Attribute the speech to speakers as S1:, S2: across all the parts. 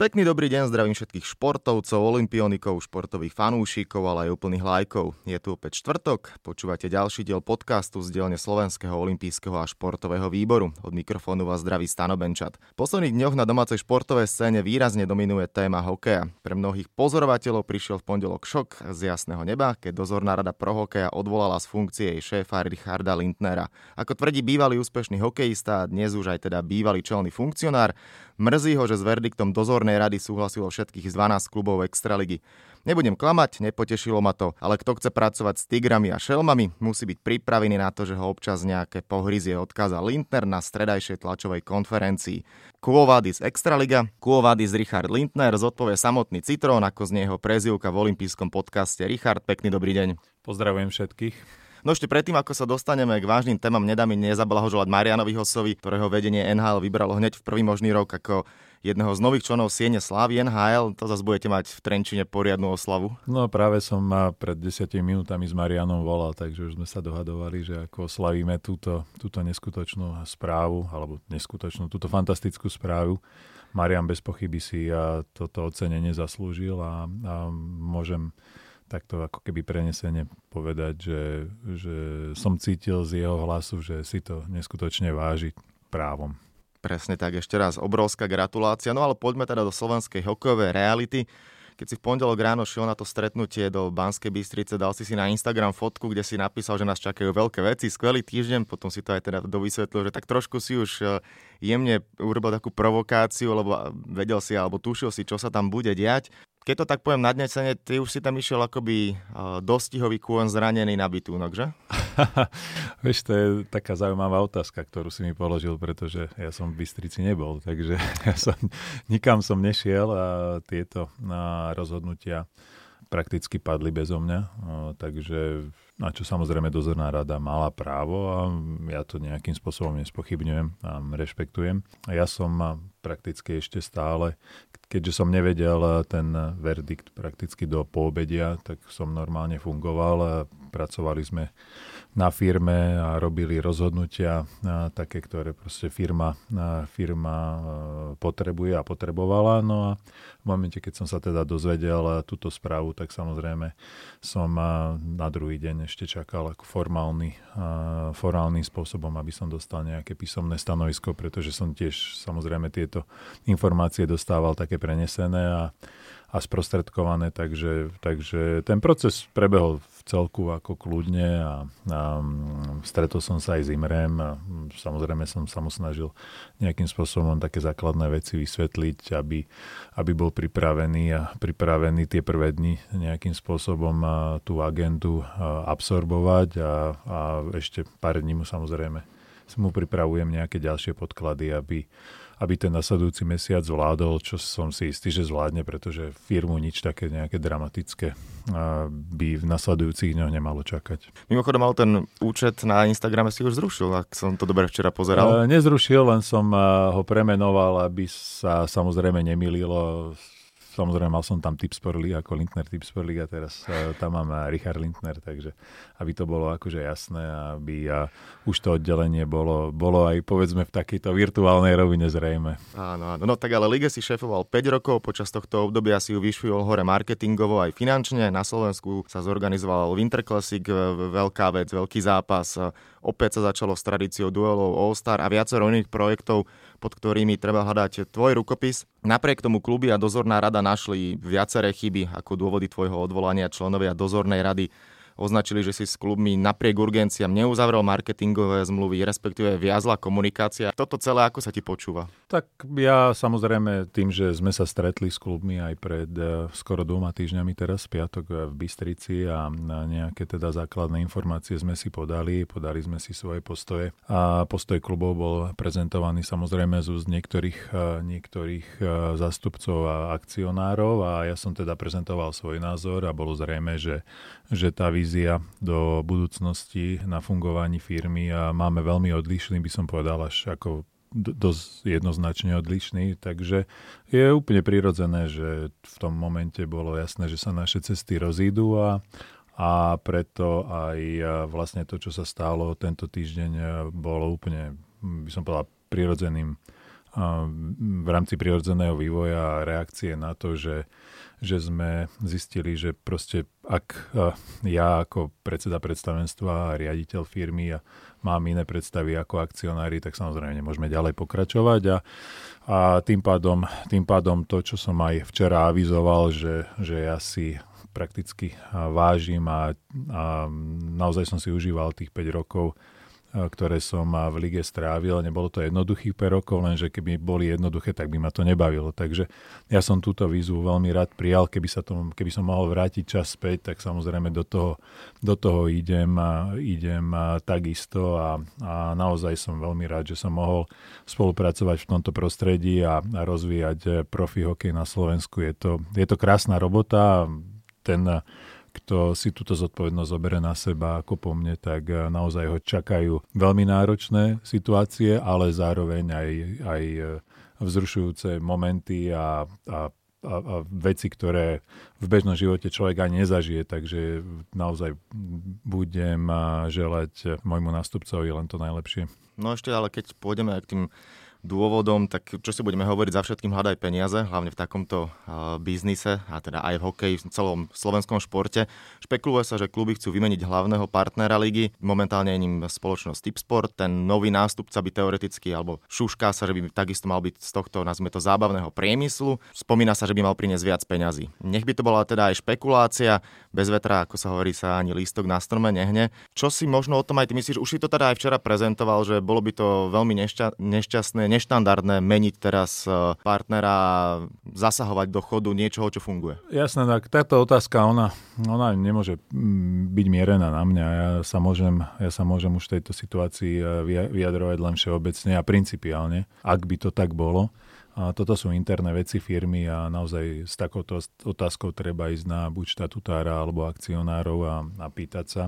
S1: Pekný dobrý deň, zdravím všetkých športovcov, olimpionikov, športových fanúšikov, ale aj úplných lajkov. Je tu opäť štvrtok, počúvate ďalší diel podcastu z dielne Slovenského olimpijského a športového výboru. Od mikrofónu vás zdraví Stano Benčat. V posledných dňoch na domácej športovej scéne výrazne dominuje téma hokeja. Pre mnohých pozorovateľov prišiel v pondelok šok z jasného neba, keď dozorná rada pro hokeja odvolala z funkcie jej šéfa Richarda Lindnera. Ako tvrdí bývalý úspešný hokejista a dnes už aj teda bývalý čelný funkcionár, Mrzí ho, že s verdiktom dozornej rady súhlasilo všetkých z 12 klubov Extraligy. Nebudem klamať, nepotešilo ma to, ale kto chce pracovať s tigrami a šelmami, musí byť pripravený na to, že ho občas nejaké pohryzie odkázal Lindner na stredajšej tlačovej konferencii. Kuovadis Extraliga, Kuovadis Richard Lindner zodpovie samotný Citrón, ako z neho prezivka v olympijskom podcaste. Richard, pekný dobrý deň.
S2: Pozdravujem všetkých.
S1: No ešte predtým, ako sa dostaneme k vážnym témam, nedá mi nezablahoželať Marianovi Hosovi, ktorého vedenie NHL vybralo hneď v prvý možný rok ako jedného z nových členov Siene Slávy NHL. To zase budete mať v Trenčine poriadnu oslavu.
S2: No práve som pred desiatimi minútami s Marianom volal, takže už sme sa dohadovali, že ako slavíme túto, túto neskutočnú správu, alebo neskutočnú, túto fantastickú správu. Marian bez pochyby si toto ocenenie zaslúžil a, a môžem takto ako keby prenesene povedať, že, že som cítil z jeho hlasu, že si to neskutočne váži právom.
S1: Presne tak, ešte raz obrovská gratulácia. No ale poďme teda do slovenskej hokejovej reality. Keď si v pondelok ráno šiel na to stretnutie do Banskej Bystrice, dal si si na Instagram fotku, kde si napísal, že nás čakajú veľké veci, skvelý týždeň, potom si to aj teda dovysvetlil, že tak trošku si už eh, jemne urobil takú provokáciu, lebo vedel si alebo tušil si, čo sa tam bude diať keď to tak poviem nadnesene, ty už si tam išiel akoby uh, dostihový kôň zranený na bytúnok, že?
S2: Vieš, to je taká zaujímavá otázka, ktorú si mi položil, pretože ja som v Bystrici nebol, takže ja som, nikam som nešiel a tieto na rozhodnutia prakticky padli bezo mňa, takže na čo samozrejme dozorná rada mala právo a ja to nejakým spôsobom nespochybňujem a rešpektujem. A ja som prakticky ešte stále. Keďže som nevedel eh, ten verdikt prakticky do poobedia, tak som normálne fungoval a pracovali sme na firme a robili rozhodnutia také, ktoré proste firma, firma e, potrebuje a potrebovala. No a v momente, keď som sa teda dozvedel túto správu, tak samozrejme som na druhý deň ešte čakal ako formálny, formálnym spôsobom, aby som dostal nejaké písomné stanovisko, pretože som tiež samozrejme tieto informácie dostával také prenesené a a sprostredkované, takže, takže ten proces prebehol v celku ako kľudne a, a stretol som sa aj s Imrem a samozrejme som sa mu snažil nejakým spôsobom také základné veci vysvetliť, aby, aby bol pripravený a pripravený tie prvé dni nejakým spôsobom tú agendu absorbovať a, a ešte pár dní mu samozrejme mu pripravujem nejaké ďalšie podklady, aby, aby ten nasledujúci mesiac zvládol, čo som si istý, že zvládne, pretože firmu nič také nejaké dramatické by v nasledujúcich dňoch nemalo čakať.
S1: Mimochodom, mal ten účet na Instagrame si už zrušil, ak som to dobre včera pozeral.
S2: E, nezrušil, len som ho premenoval, aby sa samozrejme nemililo samozrejme mal som tam Tipsport League ako Lindner Tipsport League a teraz uh, tam mám Richard Lindner, takže aby to bolo akože jasné, aby a už to oddelenie bolo, bolo aj povedzme v takejto virtuálnej rovine zrejme.
S1: Áno, áno, no tak ale Lige si šéfoval 5 rokov, počas tohto obdobia si ju vyšvihol hore marketingovo aj finančne. Na Slovensku sa zorganizoval Winter Classic, veľká vec, veľký zápas. Opäť sa začalo s tradíciou duelov All-Star a viacero iných projektov pod ktorými treba hľadať tvoj rukopis. Napriek tomu kluby a dozorná rada našli viaceré chyby ako dôvody tvojho odvolania členovia dozornej rady označili, že si s klubmi napriek urgenciám neuzavrel marketingové zmluvy, respektíve viazla komunikácia. Toto celé ako sa ti počúva?
S2: Tak ja samozrejme tým, že sme sa stretli s klubmi aj pred eh, skoro dvoma týždňami teraz, piatok v Bystrici a nejaké teda základné informácie sme si podali, podali sme si svoje postoje a postoj klubov bol prezentovaný samozrejme z úst niektorých, eh, niektorých zástupcov a akcionárov a ja som teda prezentoval svoj názor a bolo zrejme, že, že tá vízia vízia do budúcnosti na fungovaní firmy a máme veľmi odlišný, by som povedal, až ako dosť jednoznačne odlišný, takže je úplne prirodzené, že v tom momente bolo jasné, že sa naše cesty rozídu a, a preto aj vlastne to, čo sa stalo tento týždeň, bolo úplne, by som povedal, prirodzeným v rámci prirodzeného vývoja a reakcie na to, že, že sme zistili, že proste ak ja ako predseda predstavenstva a riaditeľ firmy a mám iné predstavy ako akcionári, tak samozrejme nemôžeme ďalej pokračovať a, a tým, pádom, tým pádom to, čo som aj včera avizoval, že, že ja si prakticky vážim a, a naozaj som si užíval tých 5 rokov ktoré som v lige strávil. Nebolo to jednoduchých 5 rokov, lenže keby boli jednoduché, tak by ma to nebavilo. Takže ja som túto výzvu veľmi rád prijal. Keby, sa to, keby som mohol vrátiť čas späť, tak samozrejme do toho, do toho idem, idem a takisto a, a naozaj som veľmi rád, že som mohol spolupracovať v tomto prostredí a, a rozvíjať profi hokej na Slovensku. Je to, je to krásna robota. Ten kto si túto zodpovednosť zoberie na seba ako po mne, tak eh, naozaj ho čakajú veľmi náročné situácie, ale zároveň aj, aj eh, vzrušujúce momenty a, a a, a veci, ktoré v bežnom živote človek ani nezažije, takže naozaj budem eh, želať môjmu nástupcovi len to najlepšie.
S1: No ešte ale keď pôjdeme k tým dôvodom, tak čo si budeme hovoriť, za všetkým hľadaj peniaze, hlavne v takomto uh, biznise, a teda aj v hokeji, v celom slovenskom športe. Špekuluje sa, že kluby chcú vymeniť hlavného partnera ligy, momentálne je ním spoločnosť Tipsport, ten nový nástupca by teoreticky, alebo šušká sa, že by takisto mal byť z tohto, nazvime to, zábavného priemyslu. Spomína sa, že by mal priniesť viac peňazí. Nech by to bola teda aj špekulácia, bez vetra, ako sa hovorí, sa ani lístok na strome nehne. Čo si možno o tom aj ty myslíš? Už si to teda aj včera prezentoval, že bolo by to veľmi nešťa- nešťastné, neštandardné meniť teraz e, partnera zasahovať do chodu niečoho, čo funguje?
S2: Jasné, tak táto otázka, ona, ona nemôže mm, byť mierená na mňa. Ja sa môžem, ja sa môžem už v tejto situácii e, vyjadrovať len všeobecne a principiálne, ak by to tak bolo. A toto sú interné veci firmy a naozaj s takouto otázkou treba ísť na buď štatutára alebo akcionárov a, a pýtať sa.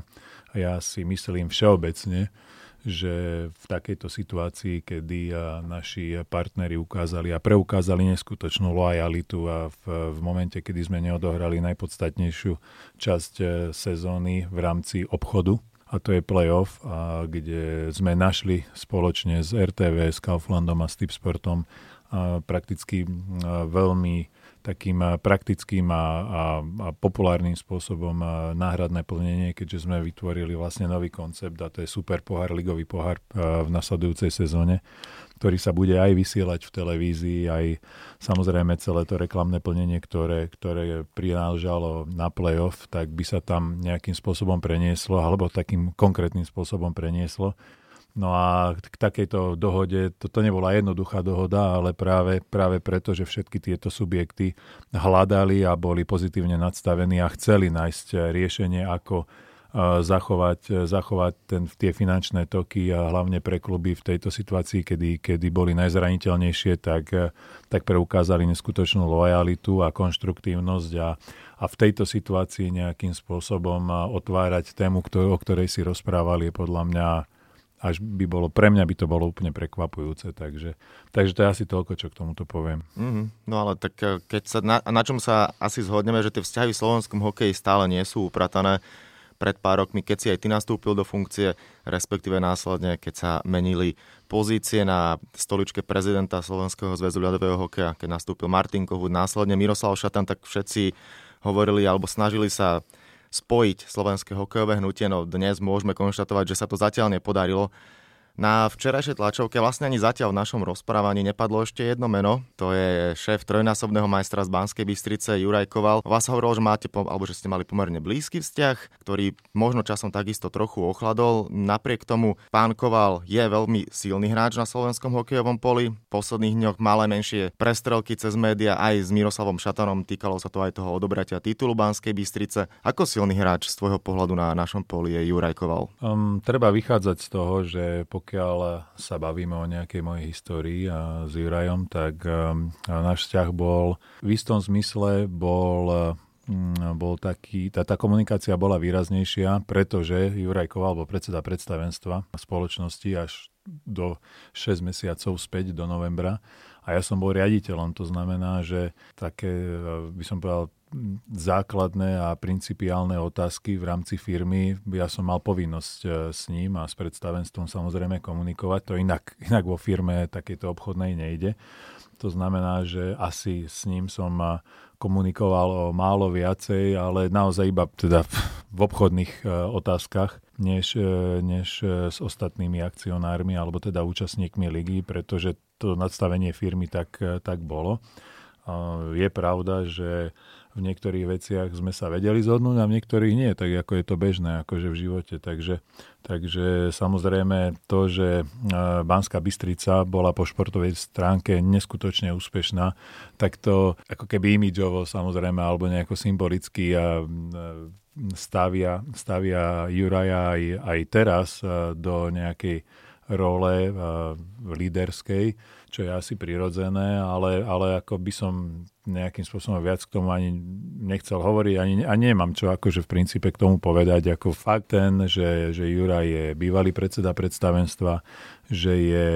S2: A ja si myslím všeobecne, že v takejto situácii, kedy naši partneri ukázali a preukázali neskutočnú lojalitu a v, v momente, kedy sme neodohrali najpodstatnejšiu časť e, sezóny v rámci obchodu, a to je playoff, a kde sme našli spoločne s RTV, s Kauflandom a s Tipsportom a prakticky veľmi takým eh, praktickým a, a, a populárnym spôsobom eh, náhradné plnenie, keďže sme vytvorili vlastne nový koncept a to je super pohár, ligový pohár eh, v nasledujúcej sezóne, ktorý sa bude aj vysielať v televízii, aj samozrejme celé to reklamné plnenie, ktoré, ktoré prináležalo na playoff, tak by sa tam nejakým spôsobom prenieslo, alebo takým konkrétnym spôsobom prenieslo. No a k takejto dohode, toto nebola jednoduchá dohoda, ale práve, práve preto, že všetky tieto subjekty hľadali a boli pozitívne nadstavení a chceli nájsť riešenie, ako e, zachovať, e, zachovať ten, tie finančné toky a hlavne pre kluby v tejto situácii, kedy, kedy boli najzraniteľnejšie, tak, tak preukázali neskutočnú lojalitu a konštruktívnosť a, a v tejto situácii nejakým spôsobom otvárať tému, o ktorej si rozprávali, je podľa mňa až by bolo, pre mňa by to bolo úplne prekvapujúce, takže, takže to je asi toľko, čo k tomuto poviem.
S1: Mm-hmm. No ale tak eh, keď sa, na, na čom sa asi zhodneme, že tie vzťahy v slovenskom hokeji stále nie sú upratané, pred pár rokmi, keď si aj ty nastúpil do funkcie, respektíve následne, keď sa menili pozície na stoličke prezidenta Slovenského zväzu ľadového hokeja, keď nastúpil Martin Kohut, následne Miroslav Šatan, tak všetci hovorili alebo snažili sa spojiť slovenské hokejové hnutie, no dnes môžeme konštatovať, že sa to zatiaľ nepodarilo. Na včerajšej tlačovke vlastne ani zatiaľ v našom rozprávaní nepadlo ešte jedno meno. To je šéf trojnásobného majstra z Banskej Bystrice Juraj Koval. Vás hovoril, že máte, alebo že ste mali pomerne blízky vzťah, ktorý možno časom takisto trochu ochladol. Napriek tomu pán Koval je veľmi silný hráč na slovenskom hokejovom poli. V posledných dňoch malé menšie prestrelky cez média aj s Miroslavom Šatanom. Týkalo sa to aj toho odobratia titulu Banskej Bystrice. Ako silný hráč z tvojho pohľadu na našom poli je Juraj Koval?
S2: Um, treba vychádzať z toho, že po pokiaľ sa bavíme o nejakej mojej histórii s Jurajom, tak um, náš vzťah bol v istom zmysle bol um, bol taký, tá, tá komunikácia bola výraznejšia, pretože Juraj Koval bol predseda predstavenstva spoločnosti až do 6 mesiacov späť do novembra. A ja som bol riaditeľom, to znamená, že také, by som povedal, základné a principiálne otázky v rámci firmy, ja som mal povinnosť e, s ním a s predstavenstvom samozrejme komunikovať. To inak, inak vo firme takéto obchodnej nejde. To znamená, že asi s ním som komunikoval o málo viacej, ale naozaj iba teda v obchodných otázkach, než, než s ostatnými akcionármi alebo teda účastníkmi ligy, pretože to nadstavenie firmy tak, tak bolo. Je pravda, že v niektorých veciach sme sa vedeli zhodnúť a v niektorých nie, tak ako je to bežné akože v živote. Takže, takže samozrejme to, že e, Banská Bystrica bola po športovej stránke neskutočne úspešná, tak to ako keby imidžovo samozrejme alebo nejako symbolicky a e, stavia, stavia Juraja aj, aj teraz e, do nejakej role líderskej čo je asi prirodzené, ale, ale ako by som nejakým spôsobom viac k tomu ani nechcel hovoriť, ani, ani nemám čo akože v princípe k tomu povedať, ako fakt ten, že, že Jura je bývalý predseda predstavenstva, že je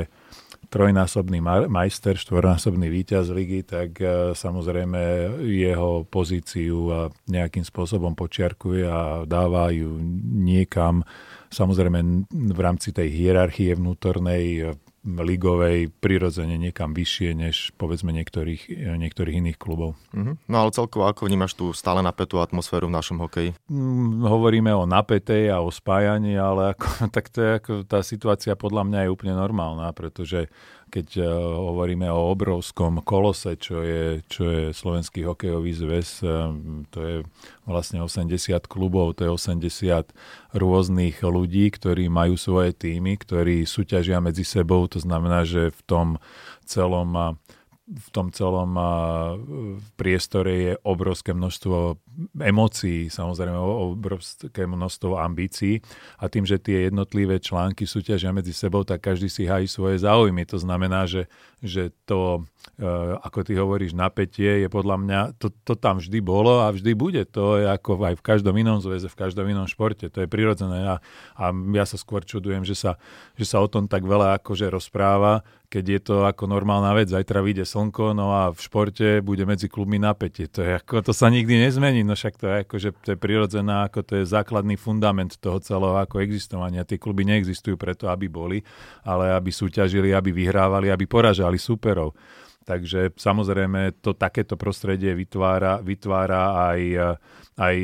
S2: trojnásobný majster, štvornásobný víťaz ligy, tak e, samozrejme jeho pozíciu nejakým spôsobom počiarkuje a dáva ju niekam, samozrejme v rámci tej hierarchie vnútornej ligovej prirodzene niekam vyššie než povedzme niektorých, niektorých iných klubov.
S1: Mm-hmm. No ale celkovo ako vnímaš tú stále napätú atmosféru v našom hokeji?
S2: Mm, hovoríme o napätej a o spájaní, ale ako, tak to je, ako, tá situácia podľa mňa je úplne normálna, pretože keď uh, hovoríme o obrovskom kolose, čo je, čo je Slovenský hokejový zväz, uh, to je vlastne 80 klubov, to je 80 rôznych ľudí, ktorí majú svoje týmy, ktorí súťažia medzi sebou, to znamená, že v tom celom uh, v tom celom priestore je obrovské množstvo emócií, samozrejme obrovské množstvo ambícií a tým, že tie jednotlivé články súťažia medzi sebou, tak každý si hájí svoje záujmy. To znamená, že, že to, e, ako ty hovoríš, napätie je podľa mňa, to, to tam vždy bolo a vždy bude. To je ako aj v každom inom zväze, v každom inom športe. To je prirodzené a, a ja sa skôr čudujem, že sa, že sa o tom tak veľa akože rozpráva, keď je to ako normálna vec. Zajtra vyjde slnko, no a v športe bude medzi klubmi napätie. To, je ako, to sa nikdy nezmení, no však to je, ako, že to je prirodzená, ako to je základný fundament toho celého ako existovania. Tie kluby neexistujú preto, aby boli, ale aby súťažili, aby vyhrávali, aby poražali superov. Takže samozrejme to takéto prostredie vytvára, vytvára aj, aj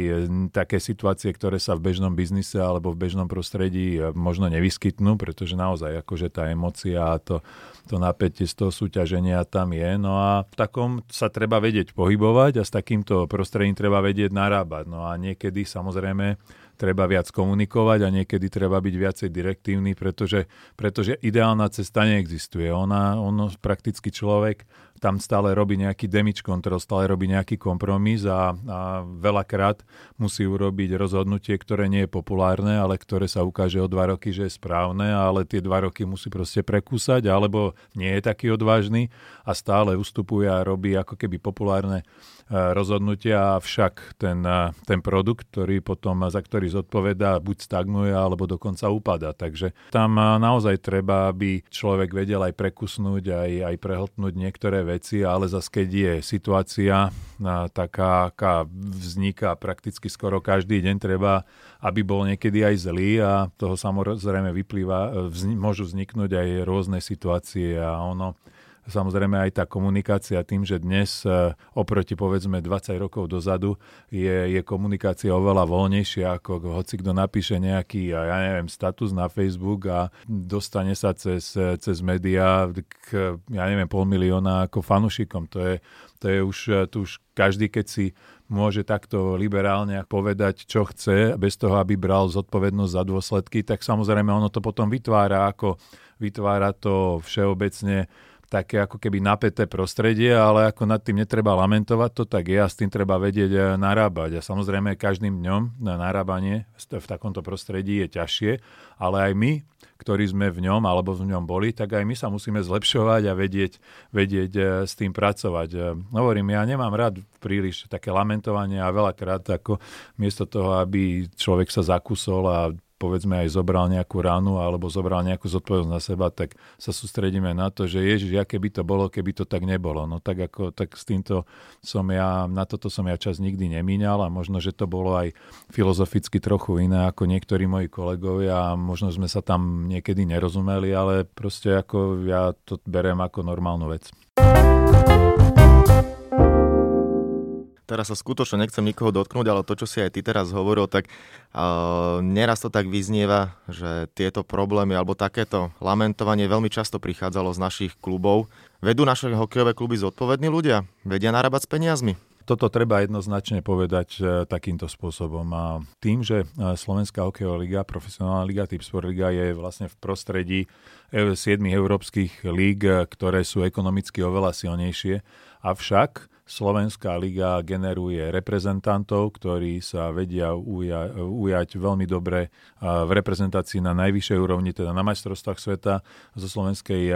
S2: také situácie, ktoré sa v bežnom biznise alebo v bežnom prostredí možno nevyskytnú, pretože naozaj akože tá emocia a to, to napätie z toho súťaženia tam je. No a v takom sa treba vedieť pohybovať a s takýmto prostredím treba vedieť narábať. No a niekedy samozrejme treba viac komunikovať a niekedy treba byť viacej direktívny, pretože, pretože ideálna cesta neexistuje. Ona, ono prakticky človek tam stále robí nejaký damage control, stále robí nejaký kompromis a, a veľakrát musí urobiť rozhodnutie, ktoré nie je populárne, ale ktoré sa ukáže o dva roky, že je správne, ale tie dva roky musí proste prekúsať, alebo nie je taký odvážny a stále ustupuje a robí ako keby populárne rozhodnutia, avšak ten, ten produkt, ktorý potom, za ktorý zodpovedá, buď stagnuje, alebo dokonca upada. Takže tam naozaj treba, aby človek vedel aj prekusnúť, aj, aj prehltnúť niektoré veci, ale zase keď je situácia taká, aká vzniká prakticky skoro každý deň, treba, aby bol niekedy aj zlý a toho samozrejme vyplýva, vzni, môžu vzniknúť aj rôzne situácie a ono Samozrejme aj tá komunikácia tým, že dnes e, oproti povedzme 20 rokov dozadu je, je komunikácia oveľa voľnejšia, ako hoci kto napíše nejaký, ja neviem, status na Facebook a dostane sa cez, cez médiá k, ja neviem, pol milióna ako fanušikom. To je, to je už, tu už každý, keď si môže takto liberálne povedať, čo chce, bez toho, aby bral zodpovednosť za dôsledky, tak samozrejme ono to potom vytvára ako vytvára to všeobecne také ako keby napäté prostredie, ale ako nad tým netreba lamentovať, to tak je a s tým treba vedieť eh, narábať. A samozrejme každým dňom na narábanie v takomto prostredí je ťažšie, ale aj my, ktorí sme v ňom alebo v ňom boli, tak aj my sa musíme zlepšovať a vedieť, vedieť eh, s tým pracovať. Eh, hovorím, ja nemám rád príliš také lamentovanie a veľakrát ako miesto toho, aby človek sa zakusol a povedzme aj zobral nejakú ránu alebo zobral nejakú zodpovednosť na seba, tak sa sústredíme na to, že ježiš, aké by to bolo, keby to tak nebolo. No tak ako, tak s týmto som ja, na toto som ja čas nikdy nemíňal a možno, že to bolo aj filozoficky trochu iné ako niektorí moji kolegovia a možno sme sa tam niekedy nerozumeli, ale proste ako ja to berem ako normálnu vec.
S1: Teraz sa skutočne nechcem nikoho dotknúť, ale to, čo si aj ty teraz hovoril, tak uh, neraz to tak vyznieva, že tieto problémy alebo takéto lamentovanie veľmi často prichádzalo z našich klubov. Vedú naše hokejové kluby zodpovední ľudia? Vedia narábať s peniazmi?
S2: Toto treba jednoznačne povedať e, takýmto spôsobom. A tým, že e, Slovenská hokejová liga, profesionálna liga, Tipsport liga je vlastne v prostredí 7 európskych líg, ktoré sú ekonomicky oveľa silnejšie, avšak Slovenská liga generuje reprezentantov, ktorí sa vedia uja- ujať veľmi dobre v reprezentácii na najvyššej úrovni, teda na majstrovstvách sveta. Zo Slovenskej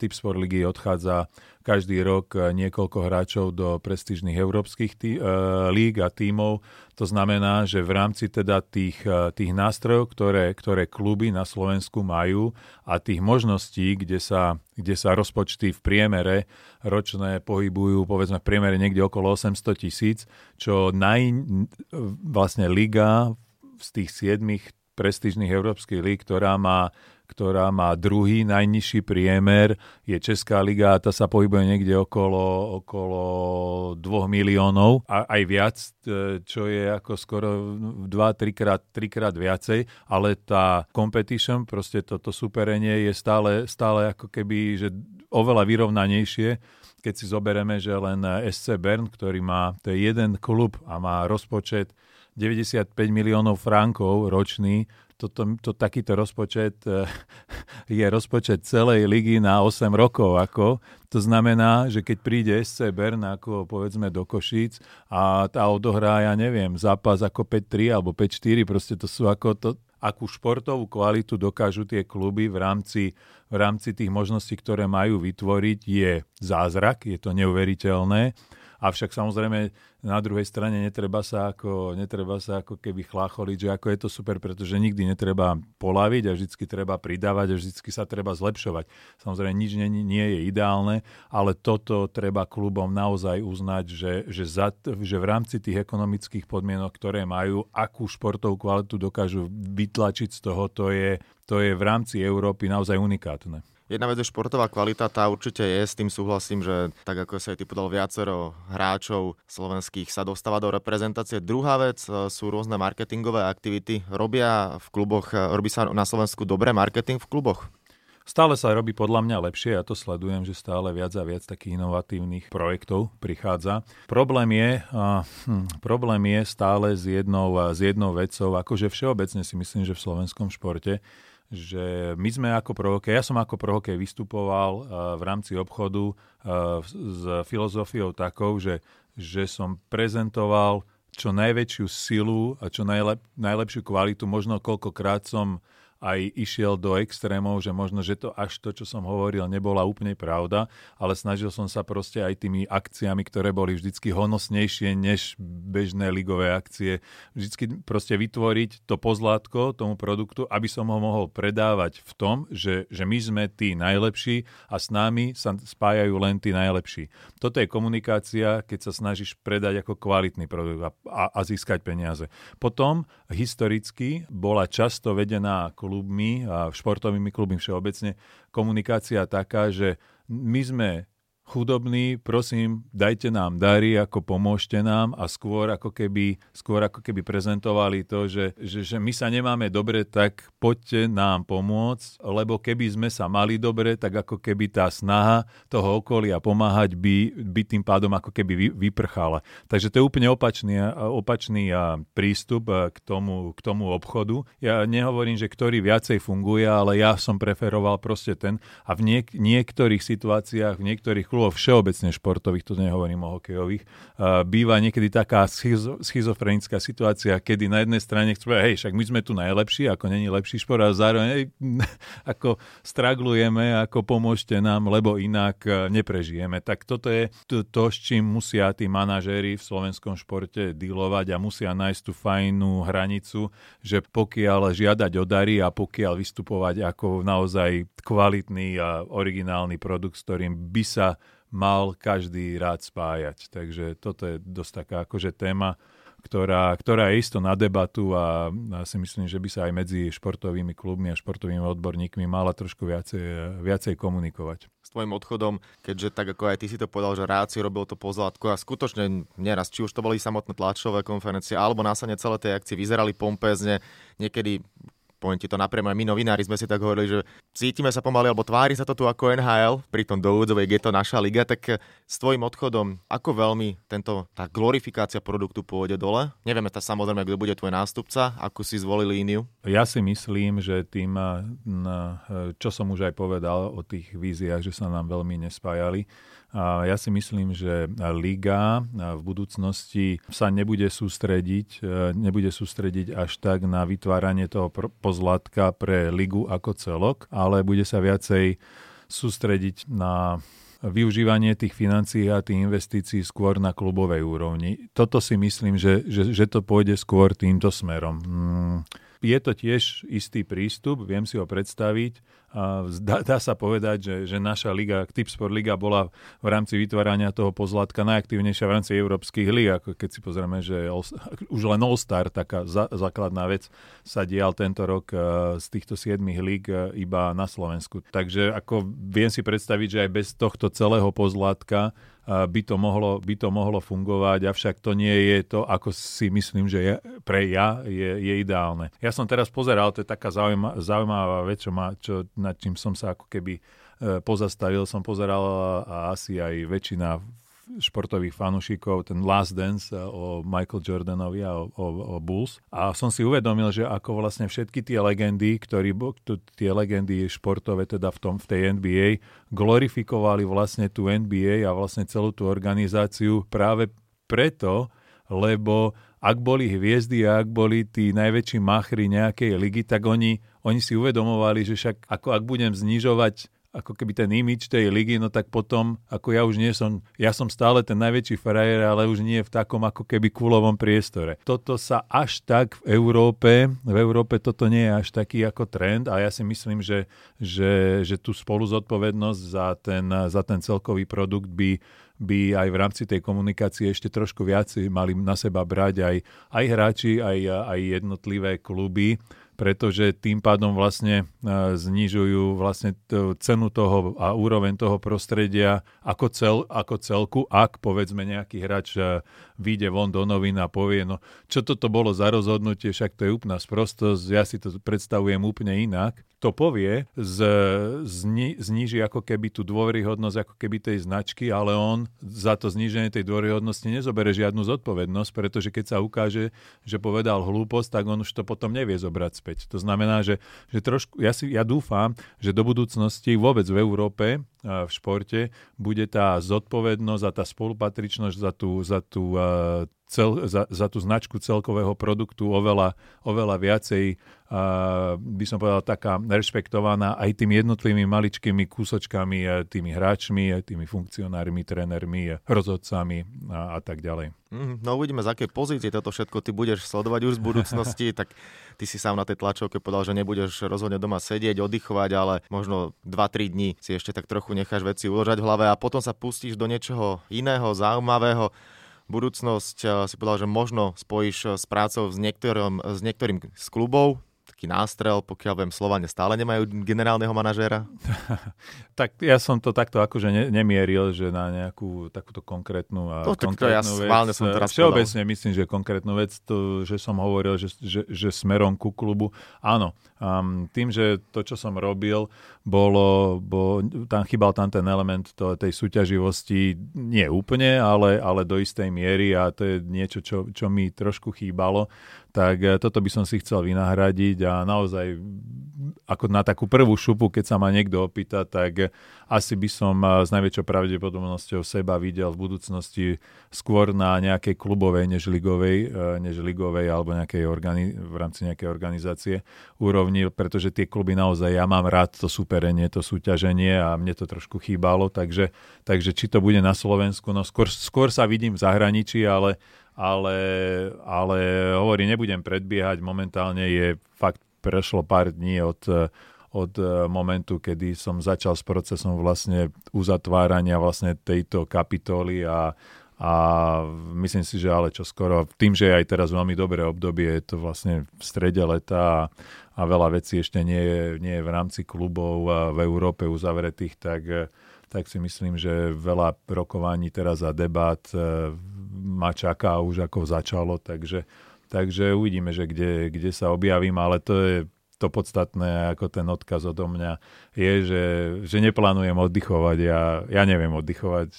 S2: Tipsport ligy odchádza každý rok niekoľko hráčov do prestížnych európskych tí, uh, líg a tímov. To znamená, že v rámci teda tých, uh, tých nástrojov, ktoré, ktoré kluby na Slovensku majú a tých možností, kde sa, kde sa rozpočty v priemere ročné pohybujú, povedzme v priemere niekde okolo 800 tisíc, čo naj, vlastne liga z tých siedmých prestížnych európskych líg, ktorá má ktorá má druhý najnižší priemer, je Česká liga a tá sa pohybuje niekde okolo, okolo 2 miliónov a aj viac, e, čo je ako skoro 2-3 krát, 3 krát viacej, ale tá competition, proste toto superenie je stále, stále ako keby, že oveľa vyrovnanejšie, keď si zobereme, že len SC Bern, ktorý má, to je jeden klub a má rozpočet 95 miliónov frankov ročný, toto, to, takýto rozpočet eh, je rozpočet celej ligy na 8 rokov. Ako. To znamená, že keď príde SC Bern ako povedzme do Košíc a tá odohrá, ja neviem, zápas ako 5-3 alebo 5-4, proste to sú ako to, akú športovú kvalitu dokážu tie kluby v rámci, v rámci tých možností, ktoré majú vytvoriť, je zázrak, je to neuveriteľné. Avšak samozrejme na druhej strane netreba sa ako, netreba sa ako keby chlácholiť, že ako je to super, pretože nikdy netreba polaviť a vždy treba pridávať a vždy sa treba zlepšovať. Samozrejme nič nie, nie je ideálne, ale toto treba klubom naozaj uznať, že, že, za, že v rámci tých ekonomických podmienok, ktoré majú, akú športovú kvalitu dokážu vytlačiť z toho, to je, to je v rámci Európy naozaj unikátne.
S1: Jedna vec je športová kvalita, tá určite je, s tým súhlasím, že tak ako sa aj ty podal viacero hráčov slovenských sa dostáva do reprezentácie. Druhá vec e, sú rôzne marketingové aktivity. Robia v kluboch, e, robí sa na Slovensku dobré marketing v kluboch?
S2: Stále sa robí podľa mňa lepšie, ja to sledujem, že stále viac a viac takých inovatívnych projektov prichádza. Problém je, hm, problém je stále s jednou, s jednou vecou, akože všeobecne si myslím, že v slovenskom športe, že my sme ako prohokej, ja som ako prohokej vystupoval uh, v rámci obchodu uh, s filozofiou takou, že, že som prezentoval čo najväčšiu silu a čo najlep, najlepšiu kvalitu. Možno koľkokrát som aj išiel do extrémov, že možno, že to až to, čo som hovoril, nebola úplne pravda, ale snažil som sa proste aj tými akciami, ktoré boli vždycky honosnejšie než bežné ligové akcie, vždycky proste vytvoriť to pozlátko tomu produktu, aby som ho mohol predávať v tom, že, že my sme tí najlepší a s nami sa spájajú len tí najlepší. Toto je komunikácia, keď sa snažíš predať ako kvalitný produkt a, a, a získať peniaze. Potom historicky bola často vedená klubmi a športovými klubmi všeobecne. Komunikácia taká, že my sme chudobní, prosím, dajte nám dary, ako pomôžte nám a skôr ako keby, skôr ako keby prezentovali to, že, že, že my sa nemáme dobre, tak poďte nám pomôcť, lebo keby sme sa mali dobre, tak ako keby tá snaha toho okolia pomáhať by, by tým pádom ako keby vyprchala. Takže to je úplne opačný, opačný prístup k tomu, k tomu obchodu. Ja nehovorím, že ktorý viacej funguje, ale ja som preferoval proste ten a v niek- niektorých situáciách, v niektorých klubov všeobecne športových, to nehovorím o hokejových, býva niekedy taká schizo, schizofrenická situácia, kedy na jednej strane chcú hej, však my sme tu najlepší, ako není lepší šport, a zároveň hej, ako straglujeme, ako pomôžte nám, lebo inak e, neprežijeme. Tak toto je to, to, s čím musia tí manažéri v slovenskom športe dealovať a musia nájsť tú fajnú hranicu, že pokiaľ žiadať o dary a pokiaľ vystupovať ako naozaj kvalitný a originálny produkt, s ktorým by sa mal každý rád spájať. Takže toto je dosť taká akože téma, ktorá, ktorá je isto na debatu a ja si myslím, že by sa aj medzi športovými klubmi a športovými odborníkmi mala trošku viacej, viacej komunikovať.
S1: S tvojim odchodom, keďže tak ako aj ty si to povedal, že rád si robil to pozlátko a skutočne neraz, či už to boli samotné tlačové konferencie, alebo následne celé tej akcie vyzerali pompezne, niekedy poviem ti to napriamo, my novinári sme si tak hovorili, že cítime sa pomaly, alebo tvári sa to tu ako NHL, pritom do úvodzovej je to naša liga, tak s tvojim odchodom, ako veľmi tento, tá glorifikácia produktu pôjde dole? Nevieme ta samozrejme, kto bude tvoj nástupca, ako si zvolili líniu.
S2: Ja si myslím, že tým, čo som už aj povedal o tých víziách, že sa nám veľmi nespájali, ja si myslím, že liga v budúcnosti sa nebude sústrediť, e, nebude sústrediť až tak na vytváranie toho pozlatka pre ligu ako celok, ale bude sa viacej sústrediť na využívanie tých financií a tých investícií skôr na klubovej úrovni. Toto si myslím, že, že, že to pôjde skôr týmto smerom. Hmm je to tiež istý prístup, viem si ho predstaviť. Dá, dá sa povedať, že, že naša liga, Tipsport liga bola v rámci vytvárania toho pozlátka najaktívnejšia v rámci európskych lig. Ako keď si pozrieme, že už len All-Star, taká za, základná vec, sa dial tento rok e, z týchto siedmých líg e, iba na Slovensku. Takže ako viem si predstaviť, že aj bez tohto celého pozlátka by to, mohlo, by to mohlo fungovať, avšak to nie je to, ako si myslím, že je, pre ja je, je ideálne. Ja som teraz pozeral, to je taká zaujímavá, zaujímavá vec, čo ma, čo, nad čím som sa ako keby e, pozastavil, som pozeral a asi aj väčšina športových fanúšikov, ten Last Dance eh, o Michael Jordanovi a o, o, o Bulls. A som si uvedomil, že ako vlastne všetky tie legendy, ktorí, tie legendy športové teda v, tom, v tej NBA, glorifikovali vlastne tú NBA a vlastne celú tú organizáciu práve preto, lebo ak boli hviezdy a ak boli tí najväčší machry nejakej ligy, tak oni, oni si uvedomovali, že však ako ak budem znižovať ako keby ten imič tej ligy, no tak potom, ako ja už nie som, ja som stále ten najväčší frajer, ale už nie v takom ako keby kulovom priestore. Toto sa až tak v Európe, v Európe toto nie je až taký ako trend a ja si myslím, že, že, že tú spolu zodpovednosť za ten, za ten celkový produkt by, by aj v rámci tej komunikácie ešte trošku viac mali na seba brať aj, aj hráči, aj, aj jednotlivé kluby pretože tým pádom vlastne e, znižujú vlastne cenu toho a úroveň toho prostredia ako, cel, ako celku, ak povedzme nejaký hráč e, vyjde von do novín a povie, no čo toto bolo za rozhodnutie, však to je úplná sprostosť, ja si to predstavujem úplne inak. To povie, z, zni, zniží ako keby tú dôveryhodnosť ako keby tej značky, ale on za to zníženie tej dôveryhodnosti nezobere žiadnu zodpovednosť, pretože keď sa ukáže, že povedal hlúposť, tak on už to potom nevie zobrať späť. To znamená, že, že trošku, ja, si, ja dúfam, že do budúcnosti vôbec v Európe v športe bude tá zodpovednosť a tá spolupatričnosť za tú, za tú, cel, za, za tú značku celkového produktu oveľa, oveľa viacej by som povedal, taká rešpektovaná aj tými jednotlivými maličkými kúsočkami, tými hráčmi, tými funkcionármi, trénermi, rozhodcami a, a tak ďalej.
S1: Mhm, no uvidíme, z akej pozície toto všetko ty budeš sledovať už z budúcnosti, tak ty si sám na tej tlačovke povedal, že nebudeš rozhodne doma sedieť, oddychovať, ale možno 2-3 dní si ešte tak trochu necháš veci uložať v hlave a potom sa pustíš do niečoho iného, zaujímavého budúcnosť si povedal, že možno spojíš s prácou s niektorým, s niektorým z klubov, taký nástrel, pokiaľ viem, Slovane stále nemajú generálneho manažéra?
S2: tak ja som to takto akože ne, nemieril, že na nejakú takúto konkrétnu,
S1: to,
S2: konkrétnu to
S1: ja vec. som teraz
S2: Všeobecne myslím, že konkrétnu vec, to, že som hovoril, že, že, že smerom ku klubu. Áno, Um, tým, že to, čo som robil, bolo, bo, tam chýbal tam ten element to, tej súťaživosti, nie úplne, ale, ale do istej miery a to je niečo, čo, čo mi trošku chýbalo, tak e, toto by som si chcel vynahradiť a naozaj ako na takú prvú šupu, keď sa ma niekto opýta, tak asi by som e, s najväčšou pravdepodobnosťou seba videl v budúcnosti skôr na nejakej klubovej než ligovej, e, než ligovej alebo nejakej organi- v rámci nejakej organizácie úrovni, pretože tie kluby naozaj, ja mám rád to superenie, to súťaženie a mne to trošku chýbalo, takže, takže či to bude na Slovensku, no skôr, skôr sa vidím v zahraničí, ale ale, ale hovorí, nebudem predbiehať, momentálne je fakt prešlo pár dní od, od momentu, kedy som začal s procesom vlastne uzatvárania vlastne tejto kapitoly a, a myslím si, že ale čo skoro, tým, že je aj teraz veľmi dobré obdobie, je to vlastne v strede leta a, a veľa vecí ešte nie je, nie je v rámci klubov v Európe uzavretých, tak, tak si myslím, že veľa rokovaní teraz a debát ma čaká už ako začalo, takže, takže uvidíme, že kde, kde sa objavím, ale to je to podstatné, ako ten odkaz odo mňa je, že, že neplánujem oddychovať. Ja, ja neviem oddychovať.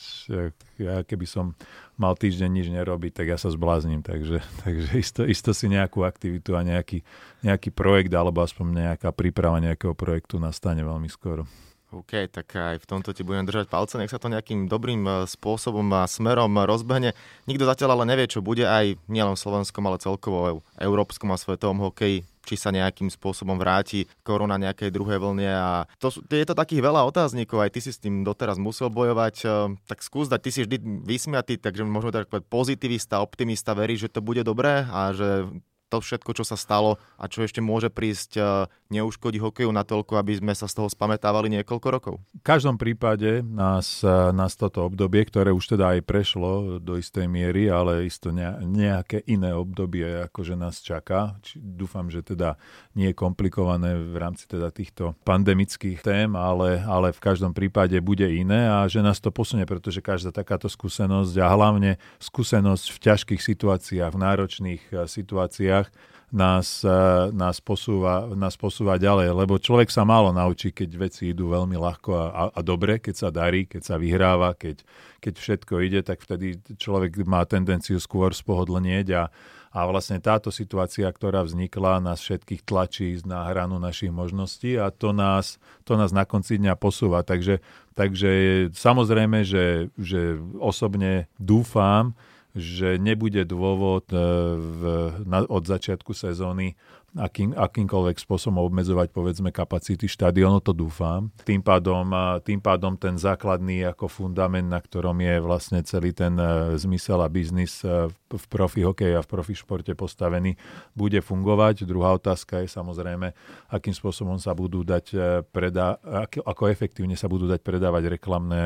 S2: Ja keby som mal týždeň nič nerobiť, tak ja sa zblázním. Takže, takže isto, isto si nejakú aktivitu a nejaký, nejaký projekt alebo aspoň nejaká príprava nejakého projektu nastane veľmi skoro.
S1: OK, tak aj v tomto ti budem držať palce, nech sa to nejakým dobrým e, spôsobom a smerom rozbehne. Nikto zatiaľ ale nevie, čo bude aj nielen v slovenskom, ale celkovo európskom a svetovom hokeji, či sa nejakým spôsobom vráti korona nejakej druhej vlne. A to, je to takých veľa otáznikov, aj ty si s tým doteraz musel bojovať, e, tak skús dať, ty si vždy vysmiatý, takže môžeme tak povedať pozitivista, optimista, verí, že to bude dobré a že to všetko, čo sa stalo a čo ešte môže prísť, e, neuškodí hokeju na toľko, aby sme sa z toho spametávali niekoľko rokov?
S2: V každom prípade nás, nás toto obdobie, ktoré už teda aj prešlo do istej miery, ale isto nejaké iné obdobie akože nás čaká. Dúfam, že teda nie je komplikované v rámci teda týchto pandemických tém, ale, ale v každom prípade bude iné a že nás to posunie, pretože každá takáto skúsenosť a hlavne skúsenosť v ťažkých situáciách, v náročných e, situáciách nás, e, nás, posúva, nás posúva ďalej, lebo človek sa málo naučí, keď veci idú veľmi ľahko a, a, a dobre, keď sa darí, keď sa vyhráva, keď, keď všetko ide, tak vtedy človek má tendenciu skôr spohodlnieť a, a vlastne táto situácia, ktorá vznikla, nás všetkých tlačí na hranu našich možností a to nás, to nás na konci dňa posúva. Takže, takže samozrejme, že, že osobne dúfam, že nebude dôvod e, v, na, od začiatku sezóny akým, akýmkoľvek spôsobom obmedzovať povedzme kapacity štadiónu, to dúfam. Tým pádom, tým pádom ten základný ako fundament, na ktorom je vlastne celý ten e, zmysel a biznis e, v profi hokeji a v profi športe postavený, bude fungovať. Druhá otázka je samozrejme, akým spôsobom sa budú dať e, predá, ako, ako efektívne sa budú dať predávať reklamné,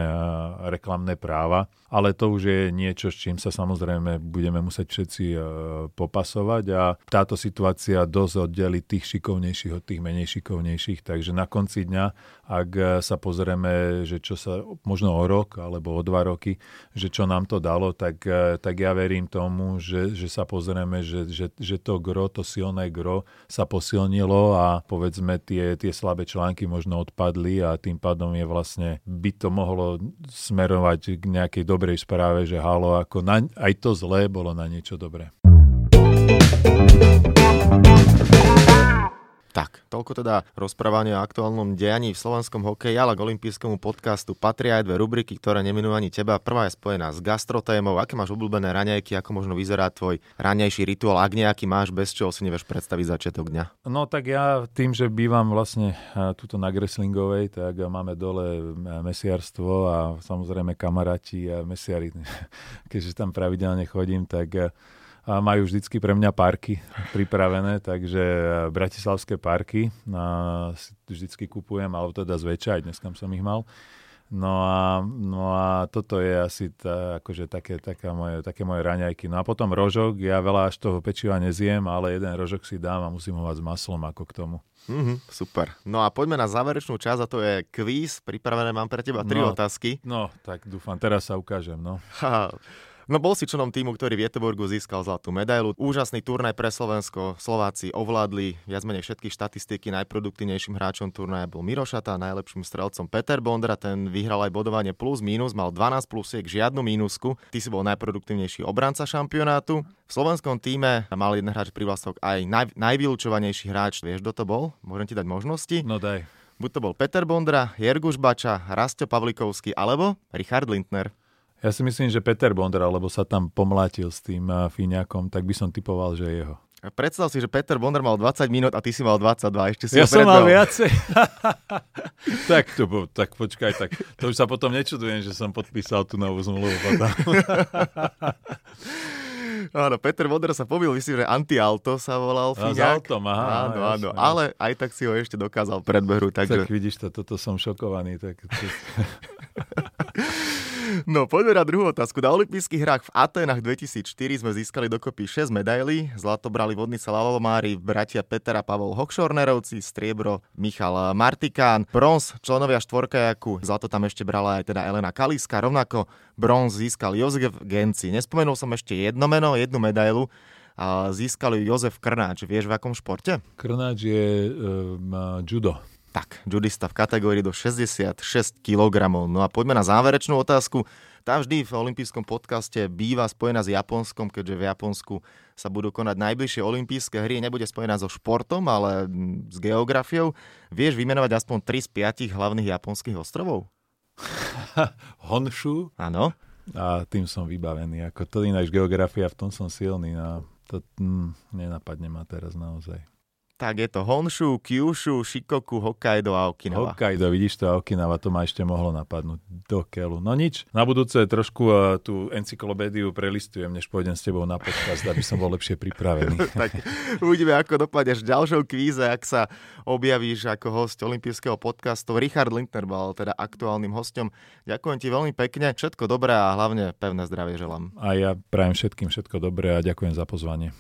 S2: reklamné práva, ale to už je niečo, s čím sa samozrejme budeme musieť všetci popasovať a táto situácia dosť dosť oddeliť tých šikovnejších od tých menej šikovnejších. Takže na konci dňa, ak sa pozrieme, že čo sa možno o rok alebo o dva roky, že čo nám to dalo, tak, tak ja verím tomu, že, že sa pozrieme, že, že, že to gro, to silné gro sa posilnilo a povedzme tie, tie slabé články možno odpadli a tým pádom je vlastne, by to mohlo smerovať k nejakej dobrej správe, že halo, ako na, aj to zlé bolo na niečo dobré.
S1: Tak, toľko teda rozprávanie o aktuálnom dianí v slovenskom hokeji, ale k olympijskému podcastu patria aj dve rubriky, ktoré neminujú ani teba. Prvá je spojená s gastrotémou. Aké máš obľúbené raňajky, ako možno vyzerá tvoj ranejší rituál, ak nejaký máš, bez čoho si nevieš predstaviť začiatok dňa?
S2: No tak ja tým, že bývam vlastne tuto na Greslingovej, tak máme dole mesiarstvo a samozrejme kamaráti a mesiari, keďže tam pravidelne chodím, tak a majú vždycky pre mňa parky pripravené, takže e, bratislavské parky a vždycky kupujem, alebo teda zväčša, aj dnes som ich mal. No a, no a toto je asi tá, akože také, taká moje, také moje raňajky. No a potom rožok, ja veľa až toho pečiva nezjem, ale jeden rožok si dám a musím ho mať s maslom ako k tomu.
S1: Mm-hmm, super. No a poďme na záverečnú časť a to je kvíz. Pripravené mám pre teba tri
S2: no,
S1: otázky.
S2: No, tak dúfam, teraz sa ukážem. No.
S1: No bol si členom týmu, ktorý v Jeteborgu získal zlatú medailu. Úžasný turnaj pre Slovensko. Slováci ovládli viac menej všetky štatistiky. Najproduktívnejším hráčom turnaja bol Mirošata, najlepším strelcom Peter Bondra. Ten vyhral aj bodovanie plus minus, mal 12 plusiek, žiadnu mínusku. Ty si bol najproduktívnejší obranca šampionátu. V slovenskom týme mal jeden hráč privlastok aj naj, najvylúčovanejší hráč. Vieš, kto to bol? Môžem ti dať možnosti?
S2: No daj.
S1: Buď to bol Peter Bondra, Jerguš Bača, Rastio Pavlikovský alebo Richard Lindner.
S2: Ja si myslím, že Peter Bondra, lebo sa tam pomlátil s tým uh, Fíňakom, tak by som typoval, že je jeho.
S1: Predstav si, že Peter Bonder mal 20 minút a ty si mal 22, ešte si
S2: Ja som mal viacej. tak, to, tak počkaj, tak to už sa potom nečudujem, že som podpísal tú novú zmluvu.
S1: Áno, Peter Bonder sa pobil, myslím, že Anti-Alto sa volal
S2: A
S1: Fíňak.
S2: autom, aha,
S1: áno, áno,
S2: jasné.
S1: ale aj tak si ho ešte dokázal predbehru,
S2: tak
S1: takže...
S2: vidíš to, toto som šokovaný. Tak,
S1: No, poďme na druhú otázku. Na olympijských hrách v Atenách 2004 sme získali dokopy 6 medailí. Zlato brali vodnice Lalomári, bratia Peter a Pavol Hochschornerovci, striebro Michal Martikán, bronz členovia štvorkajaku, zlato tam ešte brala aj teda Elena Kaliska, rovnako bronz získal Jozef Genci. Nespomenul som ešte jedno meno, jednu medailu, a získal ju Jozef Krnáč. Vieš v akom športe?
S2: Krnáč je um, judo.
S1: Tak, judista v kategórii do 66 kg. No a poďme na záverečnú otázku. Tá vždy v olympijskom podcaste býva spojená s Japonskom, keďže v Japonsku sa budú konať najbližšie olympijské hry. Nebude spojená so športom, ale mm, s geografiou. Vieš vymenovať aspoň 3 z 5 hlavných japonských ostrovov?
S2: Honshu
S1: Áno.
S2: a tým som vybavený. Ako to ináč geografia, v tom som silný. A to mm, nenapadne ma teraz naozaj.
S1: Tak je to Honshu, Kyushu, Shikoku, Hokkaido a Okinawa.
S2: Hokkaido, vidíš to, Okinawa, to ma ešte mohlo napadnúť do keľu. No nič, na budúce trošku uh, tú encyklopédiu prelistujem, než pôjdem s tebou na podcast, aby som bol lepšie pripravený.
S1: tak uvidíme, ako dopadneš ďalšou kvíze, ak sa objavíš ako host olympijského podcastu. Richard Lindner bol teda aktuálnym hostom. Ďakujem ti veľmi pekne, všetko dobré a hlavne pevné zdravie želám.
S2: A ja prajem všetkým všetko dobré a ďakujem za pozvanie.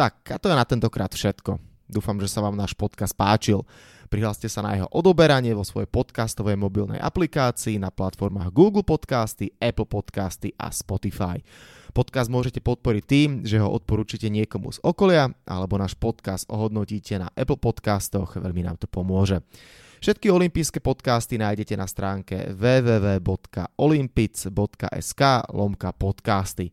S1: Tak, a to je na tentokrát všetko. Dúfam, že sa vám náš podcast páčil. Prihláste sa na jeho odoberanie vo svojej podcastovej mobilnej aplikácii na platformách Google Podcasty, Apple Podcasty a Spotify. Podcast môžete podporiť tým, že ho odporúčite niekomu z okolia, alebo náš podcast ohodnotíte na Apple Podcastoch, veľmi nám to pomôže. Všetky olympijské podcasty nájdete na stránke www.olympic.sk lomka podcasty.